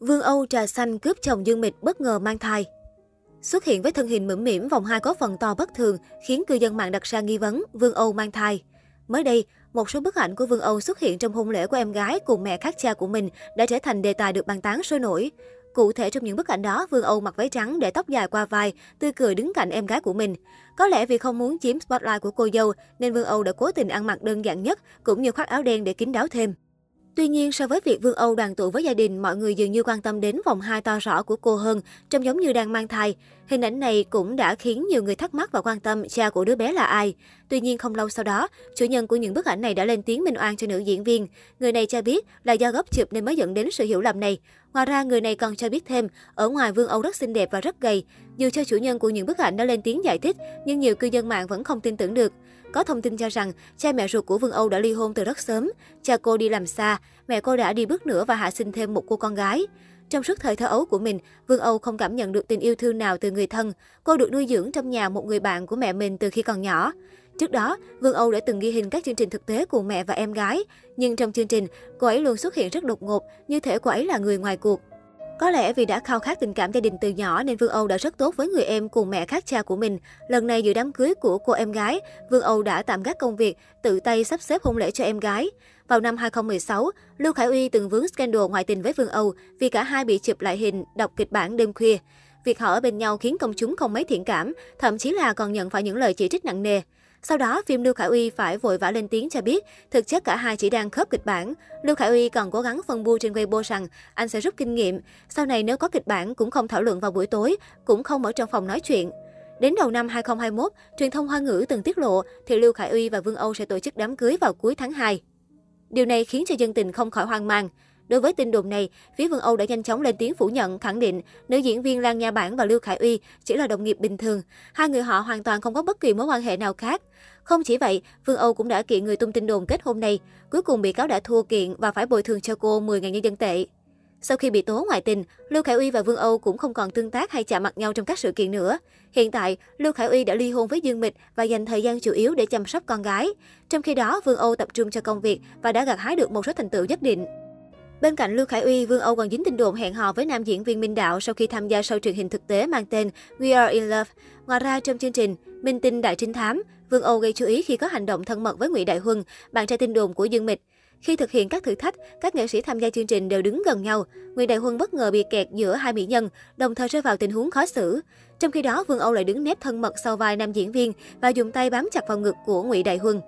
Vương Âu trà xanh cướp chồng Dương Mịch bất ngờ mang thai. Xuất hiện với thân hình mẫm mỉm, vòng hai có phần to bất thường, khiến cư dân mạng đặt ra nghi vấn Vương Âu mang thai. Mới đây, một số bức ảnh của Vương Âu xuất hiện trong hôn lễ của em gái cùng mẹ khác cha của mình đã trở thành đề tài được bàn tán sôi nổi. Cụ thể trong những bức ảnh đó, Vương Âu mặc váy trắng để tóc dài qua vai, tươi cười đứng cạnh em gái của mình. Có lẽ vì không muốn chiếm spotlight của cô dâu, nên Vương Âu đã cố tình ăn mặc đơn giản nhất, cũng như khoác áo đen để kín đáo thêm. Tuy nhiên, so với việc Vương Âu đoàn tụ với gia đình, mọi người dường như quan tâm đến vòng hai to rõ của cô hơn, trông giống như đang mang thai. Hình ảnh này cũng đã khiến nhiều người thắc mắc và quan tâm cha của đứa bé là ai. Tuy nhiên, không lâu sau đó, chủ nhân của những bức ảnh này đã lên tiếng minh oan cho nữ diễn viên. Người này cho biết là do góc chụp nên mới dẫn đến sự hiểu lầm này. Ngoài ra, người này còn cho biết thêm, ở ngoài Vương Âu rất xinh đẹp và rất gầy. Dù cho chủ nhân của những bức ảnh đã lên tiếng giải thích, nhưng nhiều cư dân mạng vẫn không tin tưởng được. Có thông tin cho rằng cha mẹ ruột của Vương Âu đã ly hôn từ rất sớm. Cha cô đi làm xa, mẹ cô đã đi bước nữa và hạ sinh thêm một cô con gái. Trong suốt thời thơ ấu của mình, Vương Âu không cảm nhận được tình yêu thương nào từ người thân. Cô được nuôi dưỡng trong nhà một người bạn của mẹ mình từ khi còn nhỏ. Trước đó, Vương Âu đã từng ghi hình các chương trình thực tế của mẹ và em gái. Nhưng trong chương trình, cô ấy luôn xuất hiện rất đột ngột, như thể cô ấy là người ngoài cuộc. Có lẽ vì đã khao khát tình cảm gia đình từ nhỏ nên Vương Âu đã rất tốt với người em cùng mẹ khác cha của mình. Lần này dự đám cưới của cô em gái, Vương Âu đã tạm gác công việc, tự tay sắp xếp hôn lễ cho em gái. Vào năm 2016, Lưu Khải Uy từng vướng scandal ngoại tình với Vương Âu vì cả hai bị chụp lại hình đọc kịch bản đêm khuya. Việc họ ở bên nhau khiến công chúng không mấy thiện cảm, thậm chí là còn nhận phải những lời chỉ trích nặng nề. Sau đó, phim Lưu Khải Uy phải vội vã lên tiếng cho biết, thực chất cả hai chỉ đang khớp kịch bản. Lưu Khải Uy còn cố gắng phân bua trên Weibo rằng anh sẽ rút kinh nghiệm. Sau này nếu có kịch bản cũng không thảo luận vào buổi tối, cũng không ở trong phòng nói chuyện. Đến đầu năm 2021, truyền thông Hoa ngữ từng tiết lộ thì Lưu Khải Uy và Vương Âu sẽ tổ chức đám cưới vào cuối tháng 2. Điều này khiến cho dân tình không khỏi hoang mang. Đối với tin đồn này, phía Vương Âu đã nhanh chóng lên tiếng phủ nhận, khẳng định nữ diễn viên Lan Nha Bản và Lưu Khải Uy chỉ là đồng nghiệp bình thường. Hai người họ hoàn toàn không có bất kỳ mối quan hệ nào khác. Không chỉ vậy, Vương Âu cũng đã kiện người tung tin đồn kết hôn này. Cuối cùng bị cáo đã thua kiện và phải bồi thường cho cô 10.000 nhân dân tệ. Sau khi bị tố ngoại tình, Lưu Khải Uy và Vương Âu cũng không còn tương tác hay chạm mặt nhau trong các sự kiện nữa. Hiện tại, Lưu Khải Uy đã ly hôn với Dương Mịch và dành thời gian chủ yếu để chăm sóc con gái. Trong khi đó, Vương Âu tập trung cho công việc và đã gặt hái được một số thành tựu nhất định. Bên cạnh Lưu Khải Uy, Vương Âu còn dính tin đồn hẹn hò với nam diễn viên Minh Đạo sau khi tham gia show truyền hình thực tế mang tên We Are In Love. Ngoài ra, trong chương trình Minh Tinh Đại Trinh Thám, Vương Âu gây chú ý khi có hành động thân mật với Ngụy Đại Huân, bạn trai tin đồn của Dương Mịch. Khi thực hiện các thử thách, các nghệ sĩ tham gia chương trình đều đứng gần nhau. Ngụy Đại Huân bất ngờ bị kẹt giữa hai mỹ nhân, đồng thời rơi vào tình huống khó xử. Trong khi đó, Vương Âu lại đứng nép thân mật sau vai nam diễn viên và dùng tay bám chặt vào ngực của Ngụy Đại Huân.